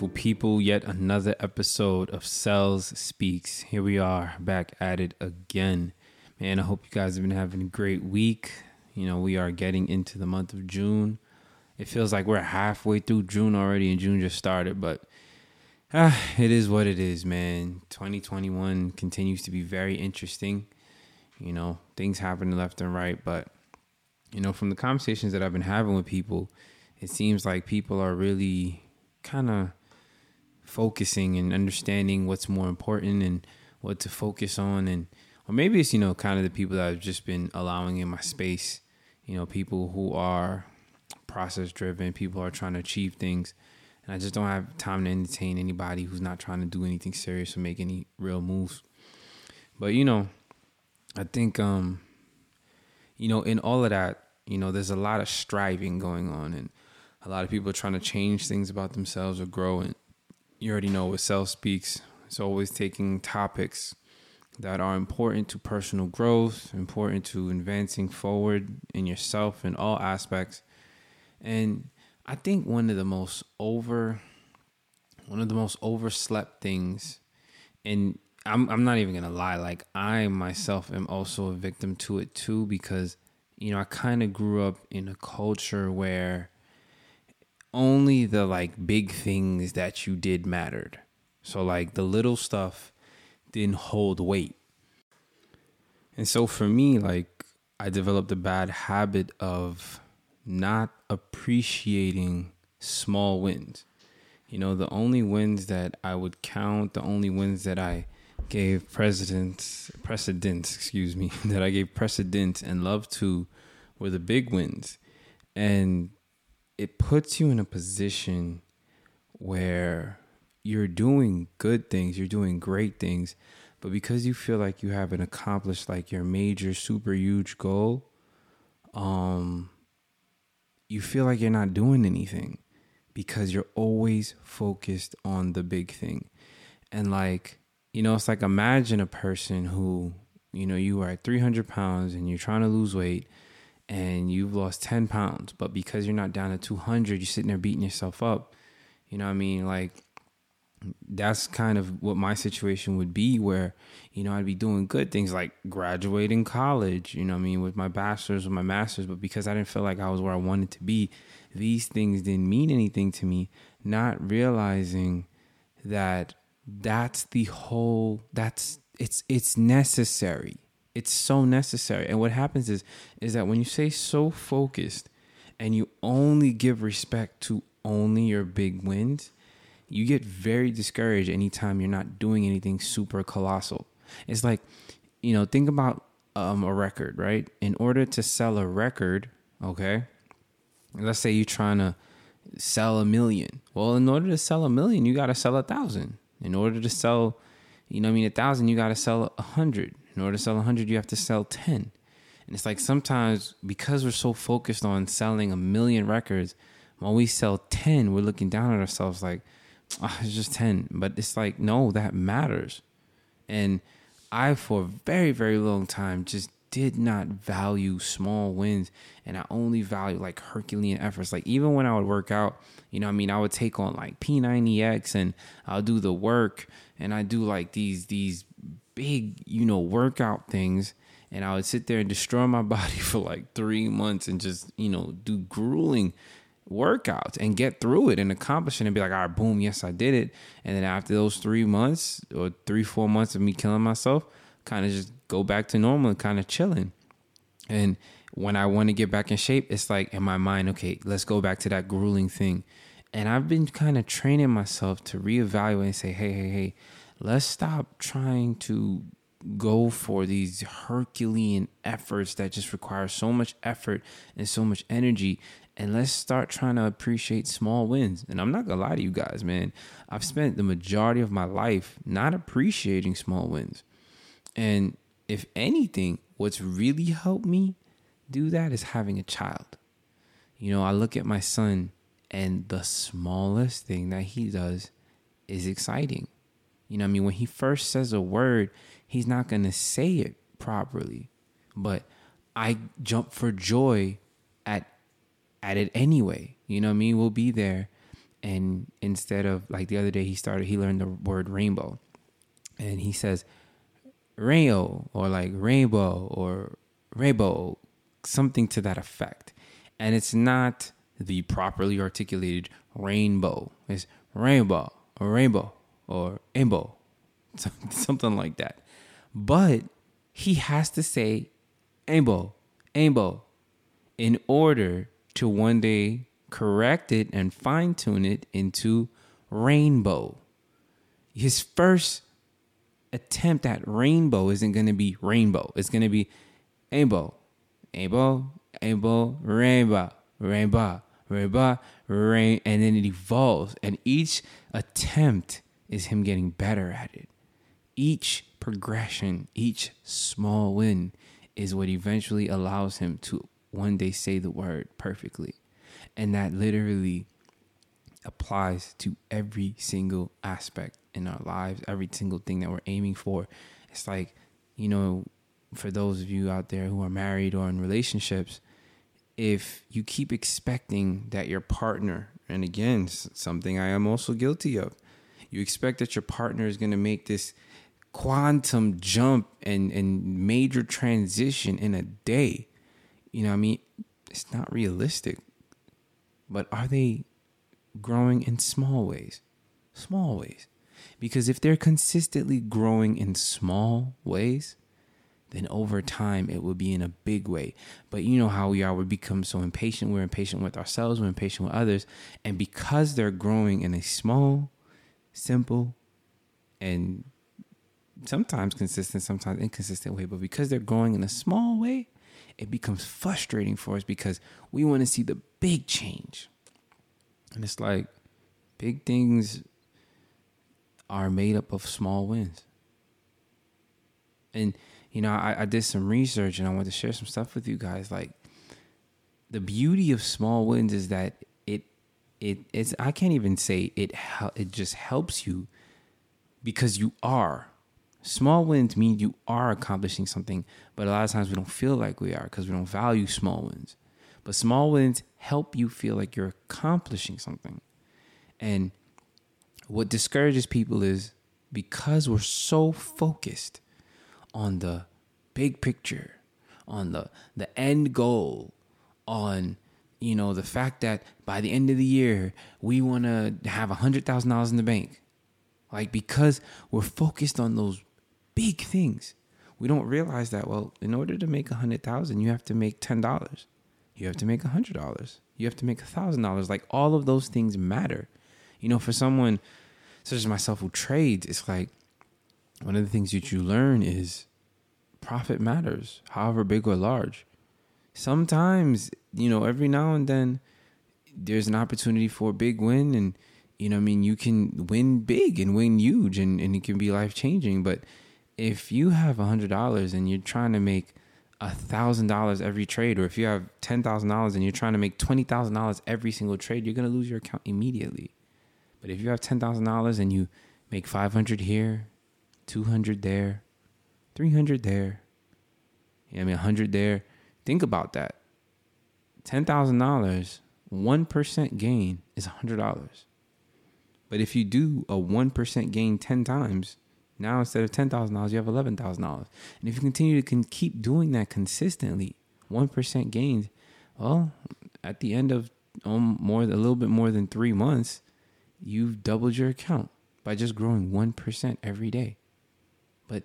beautiful people? Yet another episode of Cells Speaks. Here we are, back at it again. Man, I hope you guys have been having a great week. You know, we are getting into the month of June. It feels like we're halfway through June already, and June just started, but ah, it is what it is, man. 2021 continues to be very interesting. You know, things happen left and right, but, you know, from the conversations that I've been having with people, it seems like people are really kind of focusing and understanding what's more important and what to focus on and or maybe it's you know kind of the people that I've just been allowing in my space you know people who are process driven people are trying to achieve things and I just don't have time to entertain anybody who's not trying to do anything serious or make any real moves but you know I think um you know in all of that you know there's a lot of striving going on and a lot of people trying to change things about themselves or grow. And you already know what Self Speaks. It's always taking topics that are important to personal growth, important to advancing forward in yourself in all aspects. And I think one of the most over one of the most overslept things and I'm I'm not even going to lie like I myself am also a victim to it too because you know I kind of grew up in a culture where only the like big things that you did mattered. So like the little stuff didn't hold weight. And so for me, like I developed a bad habit of not appreciating small wins. You know, the only wins that I would count, the only wins that I gave precedence, precedence, excuse me, that I gave precedence and love to were the big wins. And it puts you in a position where you're doing good things, you're doing great things, but because you feel like you haven't accomplished like your major super huge goal, um you feel like you're not doing anything because you're always focused on the big thing. And like, you know, it's like imagine a person who, you know, you are at 300 pounds and you're trying to lose weight and you've lost 10 pounds, but because you're not down to 200, you're sitting there beating yourself up. You know what I mean? Like, that's kind of what my situation would be where, you know, I'd be doing good things like graduating college, you know I mean, with my bachelor's, with my master's, but because I didn't feel like I was where I wanted to be, these things didn't mean anything to me, not realizing that that's the whole, that's, it's, it's necessary it's so necessary. And what happens is is that when you say so focused and you only give respect to only your big wins, you get very discouraged anytime you're not doing anything super colossal. It's like, you know, think about um, a record, right? In order to sell a record, okay, let's say you're trying to sell a million. Well, in order to sell a million, you got to sell a thousand. In order to sell, you know, I mean, a thousand, you got to sell a hundred. In order to sell 100, you have to sell 10. And it's like sometimes because we're so focused on selling a million records, when we sell 10, we're looking down at ourselves like, oh, it's just 10. But it's like, no, that matters. And I, for a very, very long time, just did not value small wins and I only value like Herculean efforts. Like even when I would work out, you know, I mean, I would take on like P90X and I'll do the work and I do like these these big, you know, workout things. And I would sit there and destroy my body for like three months and just, you know, do grueling workouts and get through it and accomplish it and be like, all right, boom, yes, I did it. And then after those three months or three, four months of me killing myself, kind of just go back to normal and kind of chilling. And when I want to get back in shape, it's like in my mind, okay, let's go back to that grueling thing. And I've been kind of training myself to reevaluate and say, hey, hey, hey, let's stop trying to go for these Herculean efforts that just require so much effort and so much energy. And let's start trying to appreciate small wins. And I'm not gonna lie to you guys, man. I've spent the majority of my life not appreciating small wins. And if anything, what's really helped me do that is having a child. You know, I look at my son, and the smallest thing that he does is exciting. You know I mean? When he first says a word, he's not going to say it properly. But I jump for joy at at it anyway. You know I mean? We'll be there and instead of like the other day he started he learned the word rainbow and he says rainbow or like rainbow or rainbow something to that effect and it's not the properly articulated rainbow it's rainbow rainbow or rainbow something like that but he has to say rainbow rainbow in order to one day correct it and fine tune it into rainbow. His first attempt at rainbow isn't going to be rainbow. It's going to be rainbow, rainbow, rainbow, rainbow, rainbow, rainbow, rain, and then it evolves. And each attempt is him getting better at it. Each progression, each small win is what eventually allows him to one day say the word perfectly. And that literally applies to every single aspect in our lives, every single thing that we're aiming for. It's like, you know, for those of you out there who are married or in relationships, if you keep expecting that your partner, and again, something I am also guilty of, you expect that your partner is going to make this quantum jump and, and major transition in a day. You know what I mean? It's not realistic. But are they growing in small ways? Small ways. Because if they're consistently growing in small ways, then over time it will be in a big way. But you know how we are, we become so impatient. We're impatient with ourselves, we're impatient with others. And because they're growing in a small, simple, and sometimes consistent, sometimes inconsistent way, but because they're growing in a small way, it becomes frustrating for us because we want to see the big change. And it's like big things are made up of small wins. And, you know, I, I did some research and I want to share some stuff with you guys. Like, the beauty of small wins is that it, it's, I can't even say it, it just helps you because you are Small wins mean you are accomplishing something, but a lot of times we don't feel like we are because we don't value small wins. But small wins help you feel like you're accomplishing something. And what discourages people is because we're so focused on the big picture, on the the end goal, on you know the fact that by the end of the year we want to have a hundred thousand dollars in the bank like because we're focused on those big things. We don't realize that, well, in order to make a hundred thousand, you have to make ten dollars. You have to make a hundred dollars. You have to make a thousand dollars. Like all of those things matter. You know, for someone such as myself who trades, it's like one of the things that you learn is profit matters, however big or large. Sometimes, you know, every now and then there's an opportunity for a big win and you know I mean you can win big and win huge and, and it can be life changing. But if you have a hundred dollars and you're trying to make a thousand dollars every trade, or if you have ten thousand dollars and you're trying to make twenty thousand dollars every single trade, you're gonna lose your account immediately. But if you have ten thousand dollars and you make five hundred here, two hundred there, three hundred there, I mean hundred there, think about that. Ten thousand dollars, one percent gain is hundred dollars. But if you do a one percent gain ten times, now instead of ten thousand dollars, you have eleven thousand dollars. And if you continue to keep doing that consistently, one percent gains, well, at the end of um, more a little bit more than three months, you've doubled your account by just growing one percent every day. But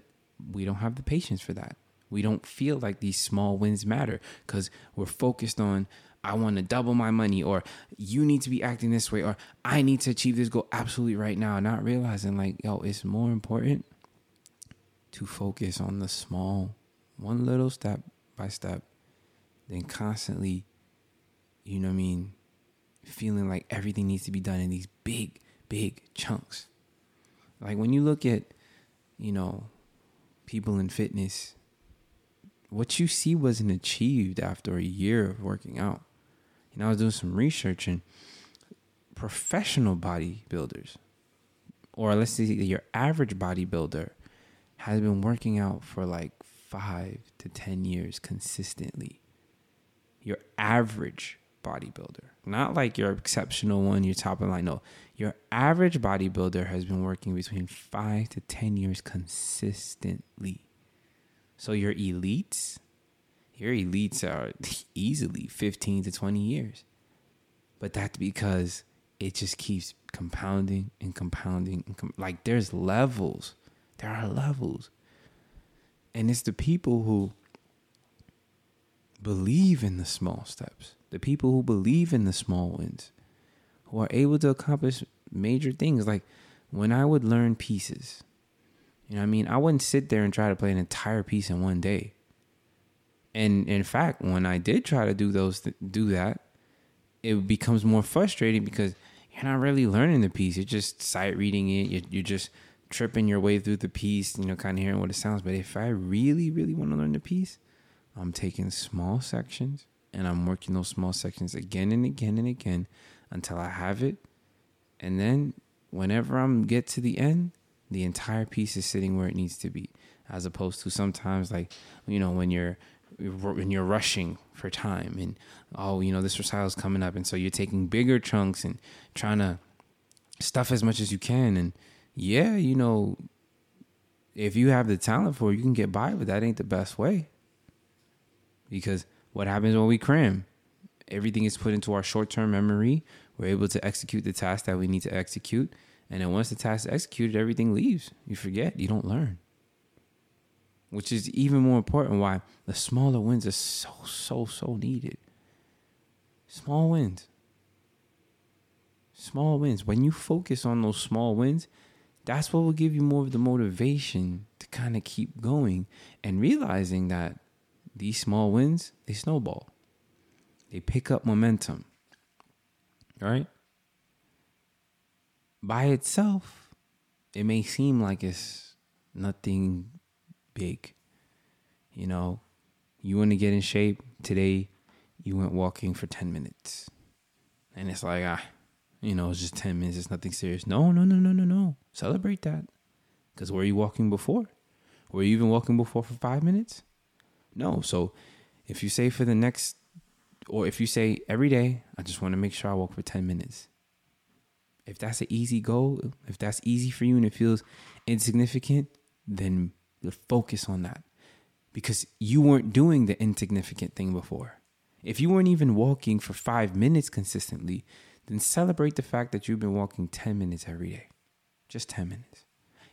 we don't have the patience for that. We don't feel like these small wins matter because we're focused on I want to double my money, or you need to be acting this way, or I need to achieve this goal absolutely right now. Not realizing, like, yo, it's more important to focus on the small, one little step by step, than constantly, you know what I mean, feeling like everything needs to be done in these big, big chunks. Like when you look at, you know, people in fitness, what you see wasn't achieved after a year of working out you know, I was doing some research and professional bodybuilders, or let's say your average bodybuilder, has been working out for like five to 10 years consistently. Your average bodybuilder, not like your exceptional one, your top of line. No, your average bodybuilder has been working between five to 10 years consistently. So your elites, your elites are easily 15 to 20 years. But that's because it just keeps compounding and compounding and com- like there's levels. There are levels. And it's the people who believe in the small steps, the people who believe in the small wins, who are able to accomplish major things. Like when I would learn pieces, you know what I mean? I wouldn't sit there and try to play an entire piece in one day. And in fact, when I did try to do those, do that, it becomes more frustrating because you're not really learning the piece. You're just sight reading it. You're, you're just tripping your way through the piece, you know, kind of hearing what it sounds. But if I really, really want to learn the piece, I'm taking small sections and I'm working those small sections again and again and again until I have it. And then whenever I'm get to the end, the entire piece is sitting where it needs to be. As opposed to sometimes like, you know, when you're when you're rushing for time and oh, you know, this recital is coming up and so you're taking bigger chunks and trying to stuff as much as you can and yeah, you know, if you have the talent for it, you can get by, but that ain't the best way. Because what happens when we cram? Everything is put into our short term memory. We're able to execute the task that we need to execute. And then once the task is executed, everything leaves. You forget, you don't learn. Which is even more important why the smaller wins are so, so, so needed. Small wins. Small wins. When you focus on those small wins, that's what will give you more of the motivation to kind of keep going and realizing that these small wins, they snowball. They pick up momentum. Right? By itself, it may seem like it's nothing big. You know, you want to get in shape today, you went walking for 10 minutes. And it's like, ah, you know, it's just 10 minutes, it's nothing serious. No, no, no, no, no, no. Celebrate that. Because were you walking before? Were you even walking before for five minutes? No. So if you say for the next, or if you say every day, I just want to make sure I walk for 10 minutes. If that's an easy goal, if that's easy for you and it feels insignificant, then focus on that because you weren't doing the insignificant thing before. If you weren't even walking for five minutes consistently, then celebrate the fact that you've been walking 10 minutes every day. Just 10 minutes.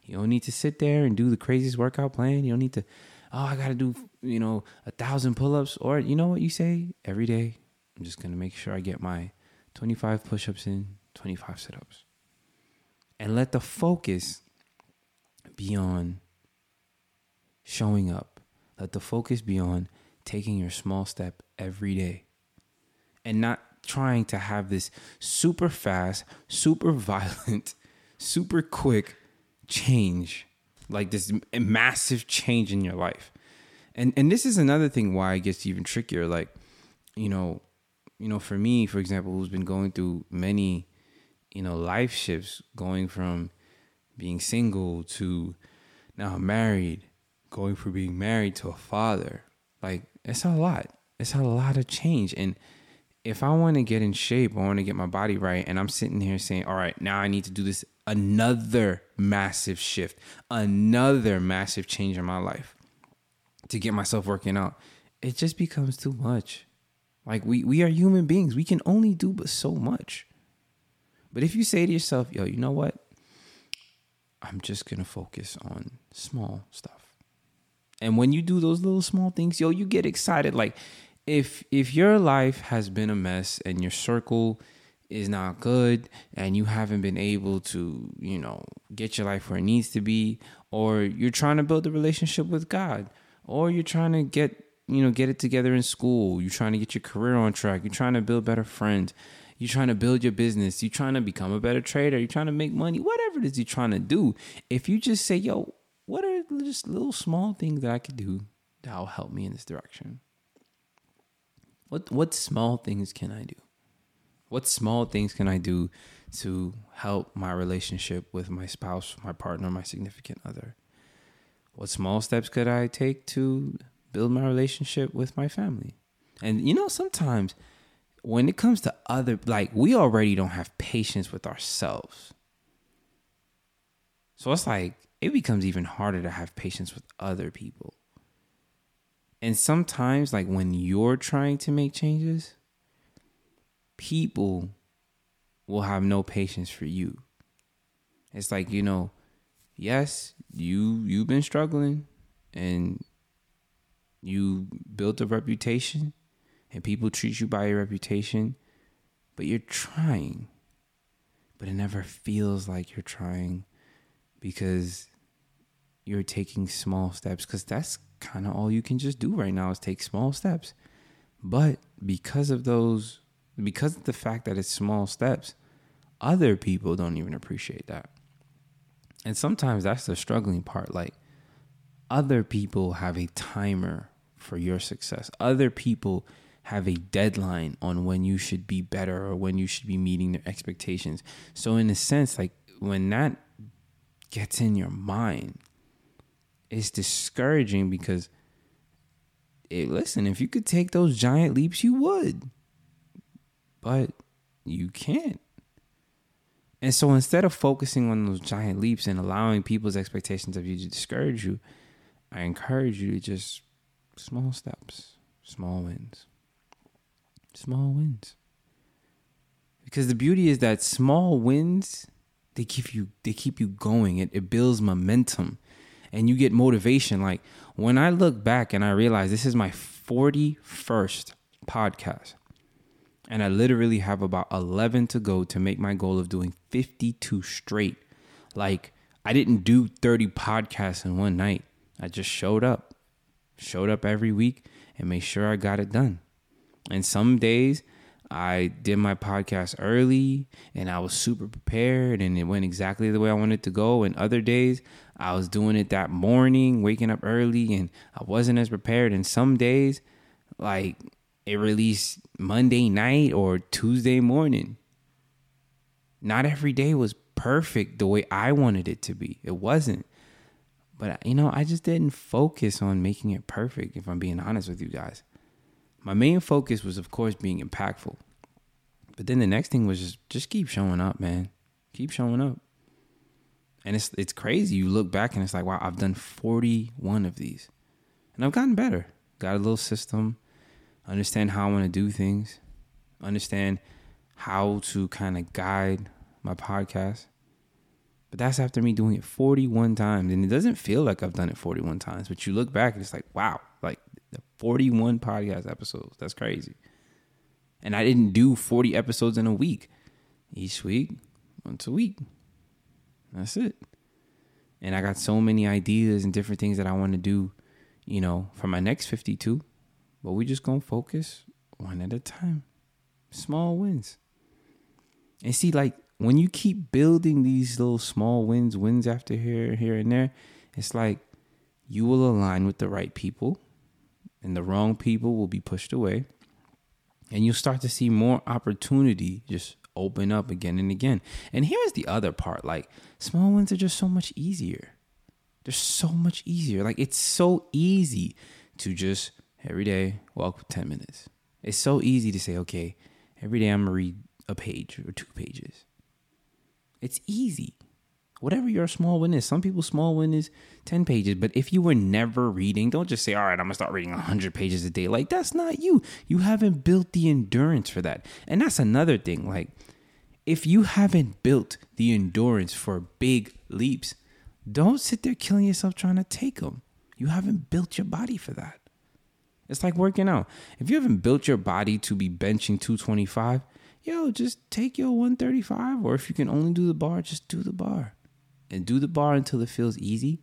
You don't need to sit there and do the craziest workout plan. You don't need to oh, I got to do, you know, a thousand pull ups. Or, you know what you say? Every day, I'm just going to make sure I get my 25 push ups in, 25 sit ups. And let the focus be on showing up. Let the focus be on taking your small step every day and not trying to have this super fast, super violent, super quick change like this massive change in your life. And and this is another thing why it gets even trickier. Like, you know, you know, for me, for example, who's been going through many, you know, life shifts, going from being single to now married, going from being married to a father. Like, it's a lot. It's a lot of change. And if I want to get in shape, I want to get my body right, and I'm sitting here saying, all right, now I need to do this another massive shift, another massive change in my life to get myself working out, it just becomes too much. Like we we are human beings. We can only do but so much. But if you say to yourself, yo, you know what? I'm just gonna focus on small stuff. And when you do those little small things, yo, you get excited. Like if if your life has been a mess and your circle is not good and you haven't been able to, you know, get your life where it needs to be, or you're trying to build a relationship with God, or you're trying to get, you know, get it together in school, you're trying to get your career on track, you're trying to build better friends, you're trying to build your business, you're trying to become a better trader, you're trying to make money, whatever it is you're trying to do. If you just say, yo, what are just little small things that I could do that'll help me in this direction? What what small things can I do? What small things can I do to help my relationship with my spouse, my partner, my significant other? What small steps could I take to build my relationship with my family? And you know, sometimes when it comes to other like we already don't have patience with ourselves. So it's like it becomes even harder to have patience with other people. And sometimes like when you're trying to make changes, people will have no patience for you. It's like, you know, yes, you you've been struggling and you built a reputation and people treat you by your reputation, but you're trying. But it never feels like you're trying because you're taking small steps because that's kind of all you can just do right now is take small steps. But because of those, because of the fact that it's small steps, other people don't even appreciate that. And sometimes that's the struggling part. Like, other people have a timer for your success. Other people have a deadline on when you should be better or when you should be meeting their expectations. So in a sense, like when that gets in your mind, it's discouraging because it, listen, if you could take those giant leaps, you would. But you can't. And so instead of focusing on those giant leaps and allowing people's expectations of you to discourage you, I encourage you to just small steps, small wins. Small wins. Because the beauty is that small wins, they keep you they keep you going. It it builds momentum and you get motivation. Like when I look back and I realize this is my 41st podcast. And I literally have about 11 to go to make my goal of doing 52 straight. Like I didn't do 30 podcasts in one night. I just showed up. Showed up every week and made sure I got it done. And some days I did my podcast early and I was super prepared and it went exactly the way I wanted to go. And other days I was doing it that morning, waking up early and I wasn't as prepared. And some days, like it released Monday night or Tuesday morning. Not every day was perfect the way I wanted it to be. It wasn't. But you know, I just didn't focus on making it perfect if I'm being honest with you guys my main focus was of course being impactful. But then the next thing was just just keep showing up, man. Keep showing up. And it's it's crazy. You look back and it's like, wow, I've done 41 of these. And I've gotten better. Got a little system, understand how I want to do things, understand how to kind of guide my podcast. But that's after me doing it 41 times. And it doesn't feel like I've done it 41 times. But you look back and it's like, wow, 41 podcast episodes. That's crazy. And I didn't do 40 episodes in a week. Each week, once a week. That's it. And I got so many ideas and different things that I want to do, you know, for my next 52. But we just going to focus one at a time. Small wins. And see, like, when you keep building these little small wins, wins after here, here, and there, it's like you will align with the right people and the wrong people will be pushed away. And you'll start to see more opportunity just open up again and again. And here's the other part like, small wins are just so much easier. They're so much easier. Like, it's so easy to just every day walk for 10 minutes. It's so easy to say, okay, every day I'm gonna read a page or two pages. It's easy whatever your small win is. Some people small win is 10 pages, but if you were never reading, don't just say, "All right, I'm to start reading 100 pages a day." Like that's not you. You haven't built the endurance for that. And that's another thing, like if you haven't built the endurance for big leaps, don't sit there killing yourself trying to take them. You haven't built your body for that. It's like working out. If you haven't built your body to be benching 225, yo, just take your 135. Or if you can only do the bar, just do the bar and do the bar until it feels easy.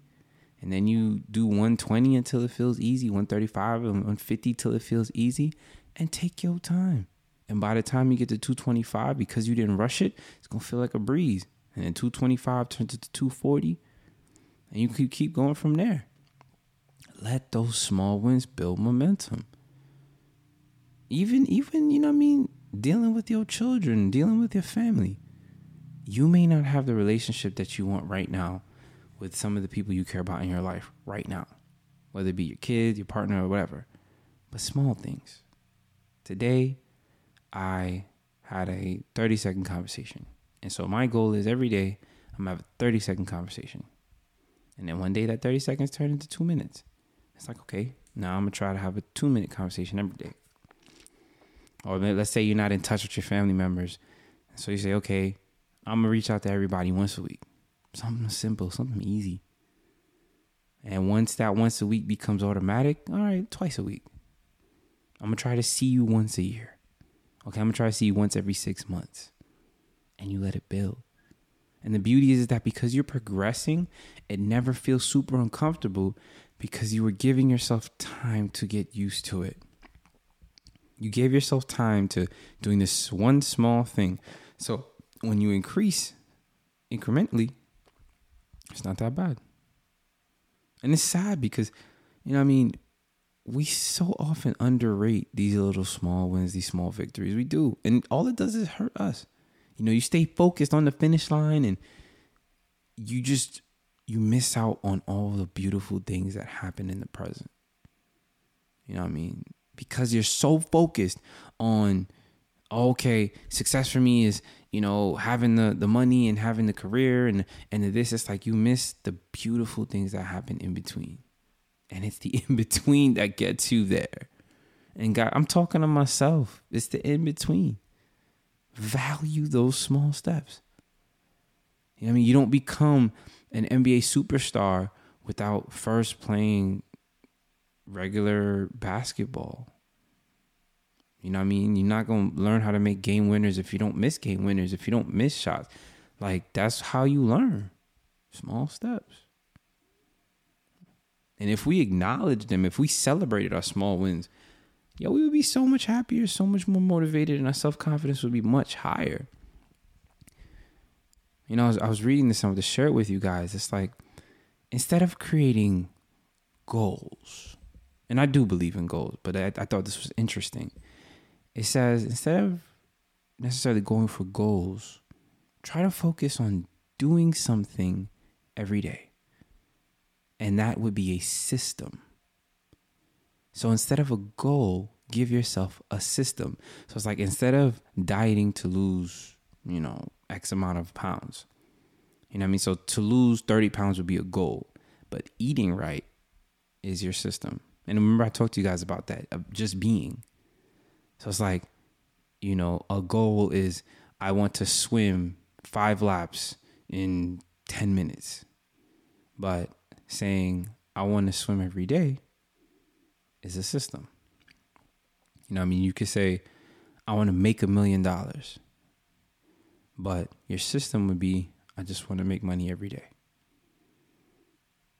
And then you do 120 until it feels easy, 135 and 150 till it feels easy, and take your time. And by the time you get to 225, because you didn't rush it, it's gonna feel like a breeze. And then 225 turns into 240, and you can keep going from there. Let those small wins build momentum. Even, even, you know what I mean? Dealing with your children, dealing with your family you may not have the relationship that you want right now with some of the people you care about in your life right now, whether it be your kids, your partner, or whatever. But small things. Today, I had a 30 second conversation. And so my goal is every day I'm gonna have a 30 second conversation. And then one day that 30 seconds turned into two minutes. It's like, okay, now I'm gonna try to have a two minute conversation every day. Or let's say you're not in touch with your family members. So you say, okay, I'm gonna reach out to everybody once a week. Something simple, something easy. And once that once a week becomes automatic, all right, twice a week. I'm gonna try to see you once a year. Okay, I'm gonna try to see you once every six months. And you let it build. And the beauty is that because you're progressing, it never feels super uncomfortable because you were giving yourself time to get used to it. You gave yourself time to doing this one small thing. So when you increase incrementally, it's not that bad. And it's sad because, you know, I mean, we so often underrate these little small wins, these small victories. We do. And all it does is hurt us. You know, you stay focused on the finish line and you just you miss out on all the beautiful things that happen in the present. You know what I mean? Because you're so focused on okay, success for me is, you know, having the the money and having the career and and this it's like you miss the beautiful things that happen in between. And it's the in between that gets you there. And God, I'm talking to myself. It's the in between. Value those small steps. You know I mean, you don't become an NBA superstar without first playing regular basketball. You know what I mean? You're not going to learn how to make game winners if you don't miss game winners, if you don't miss shots. Like, that's how you learn. Small steps. And if we acknowledge them, if we celebrated our small wins, yo, we would be so much happier, so much more motivated, and our self confidence would be much higher. You know, I was, I was reading this, I want to share it with you guys. It's like, instead of creating goals, and I do believe in goals, but I, I thought this was interesting. It says, instead of necessarily going for goals, try to focus on doing something every day and that would be a system. So instead of a goal, give yourself a system. So it's like instead of dieting to lose, you know, X amount of pounds, you know what I mean? So to lose 30 pounds would be a goal, but eating right is your system. And remember, I talked to you guys about that, of just being. So it's like, you know, a goal is I want to swim five laps in 10 minutes. But saying I want to swim every day is a system. You know, I mean, you could say I want to make a million dollars, but your system would be I just want to make money every day.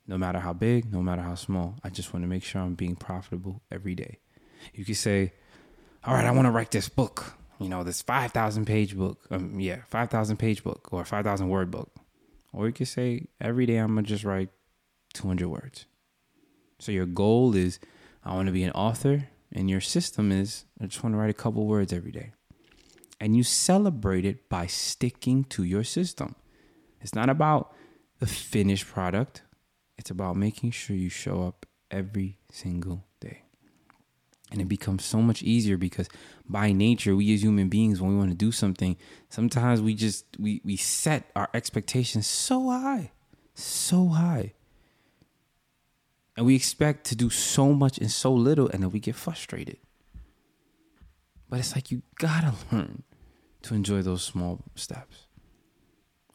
No matter how big, no matter how small, I just want to make sure I'm being profitable every day. You could say, all right, I want to write this book, you know, this 5,000 page book. Um, yeah, 5,000 page book or 5,000 word book. Or you could say, every day I'm going to just write 200 words. So your goal is I want to be an author, and your system is I just want to write a couple words every day. And you celebrate it by sticking to your system. It's not about the finished product, it's about making sure you show up every single day. And it becomes so much easier because by nature, we as human beings, when we want to do something, sometimes we just we we set our expectations so high, so high and we expect to do so much and so little, and then we get frustrated. But it's like you gotta learn to enjoy those small steps.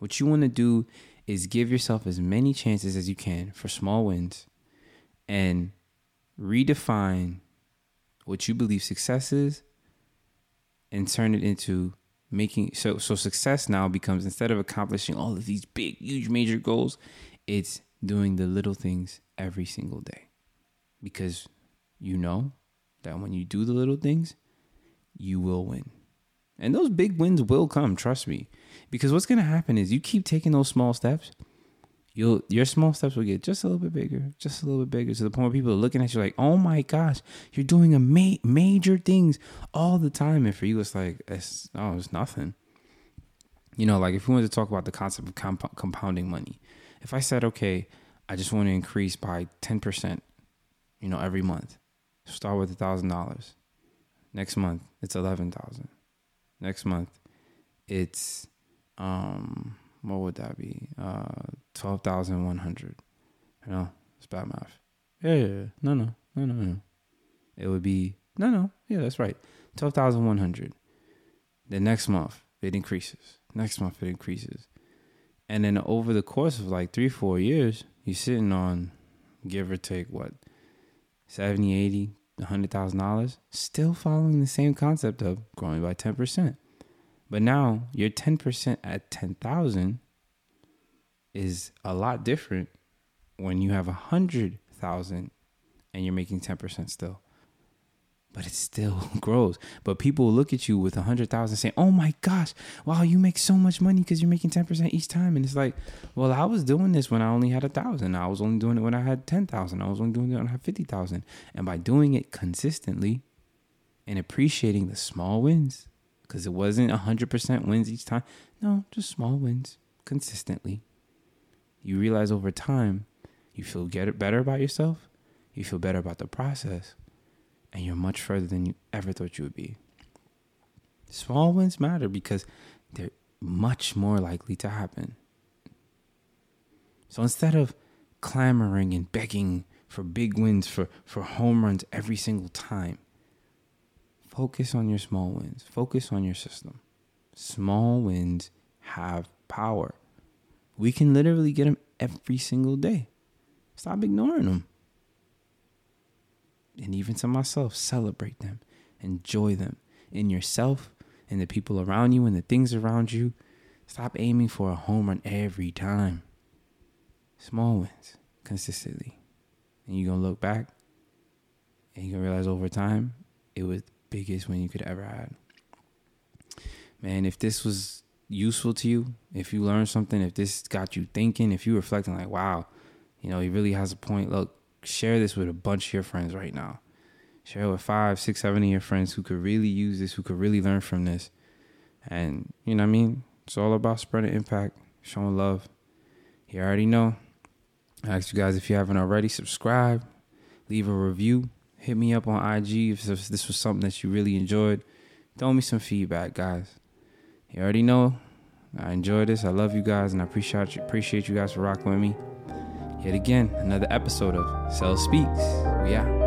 What you wanna do is give yourself as many chances as you can for small wins and redefine what you believe success is and turn it into making so so success now becomes instead of accomplishing all of these big huge major goals it's doing the little things every single day because you know that when you do the little things, you will win. And those big wins will come, trust me. Because what's going to happen is you keep taking those small steps, you'll your small steps will get just a little bit bigger, just a little bit bigger to the point where people are looking at you like, "Oh my gosh, you're doing a ma- major things all the time." And for you it's like, it's oh, it's nothing. You know, like if we wanted to talk about the concept of comp- compounding money. If I said, "Okay, I just want to increase by 10%, you know, every month. Start with $1,000. Next month, it's 11,000. next month, it's um what would that be? Uh twelve thousand one hundred. No, it's bad math. Yeah, yeah, yeah. No, no, no, no, no. It would be no, no. Yeah, that's right. Twelve thousand one hundred. The next month it increases. Next month it increases. And then over the course of like three, four years, you're sitting on give or take what 70, 80, $100,000, still following the same concept of growing by 10%. But now your 10% at 10,000 is a lot different when you have a 100,000 and you're making 10% still but it still grows. But people look at you with a hundred thousand saying, "Oh my gosh, wow, you make so much money because you're making ten percent each time." And it's like, well, I was doing this when I only had a thousand. I was only doing it when I had ten thousand. I was only doing it when I had fifty thousand. And by doing it consistently and appreciating the small wins, because it wasn't a hundred percent wins each time. No, just small wins consistently. You realize over time, you feel get better about yourself. You feel better about the process and you're much further than you ever thought you would be. Small wins matter because they're much more likely to happen. So instead of clamoring and begging for big wins, for, for home runs every single time, focus on your small wins, focus on your system. Small wins have power. We can literally get them every single day. Stop ignoring them and even to myself, celebrate them, enjoy them in yourself and the people around you and the things around you. Stop aiming for a home run every time. Small wins consistently. And you're going to look back and you're going to realize over time it was biggest win you could ever had. Man, if this was useful to you, if you learned something, if this got you thinking, if you reflecting like, wow, you know, he really has a point. Look, share this with a bunch of your friends right now. Share with five, six, seven of your friends who could really use this, who could really learn from this. And you know what I mean? It's all about spreading impact, showing love. You already know. I ask you guys if you haven't already, subscribe, leave a review, hit me up on IG if this was something that you really enjoyed. Throw me some feedback, guys. You already know. I enjoy this. I love you guys, and I appreciate you, appreciate you guys for rocking with me. Yet again, another episode of Cell Speaks. We out.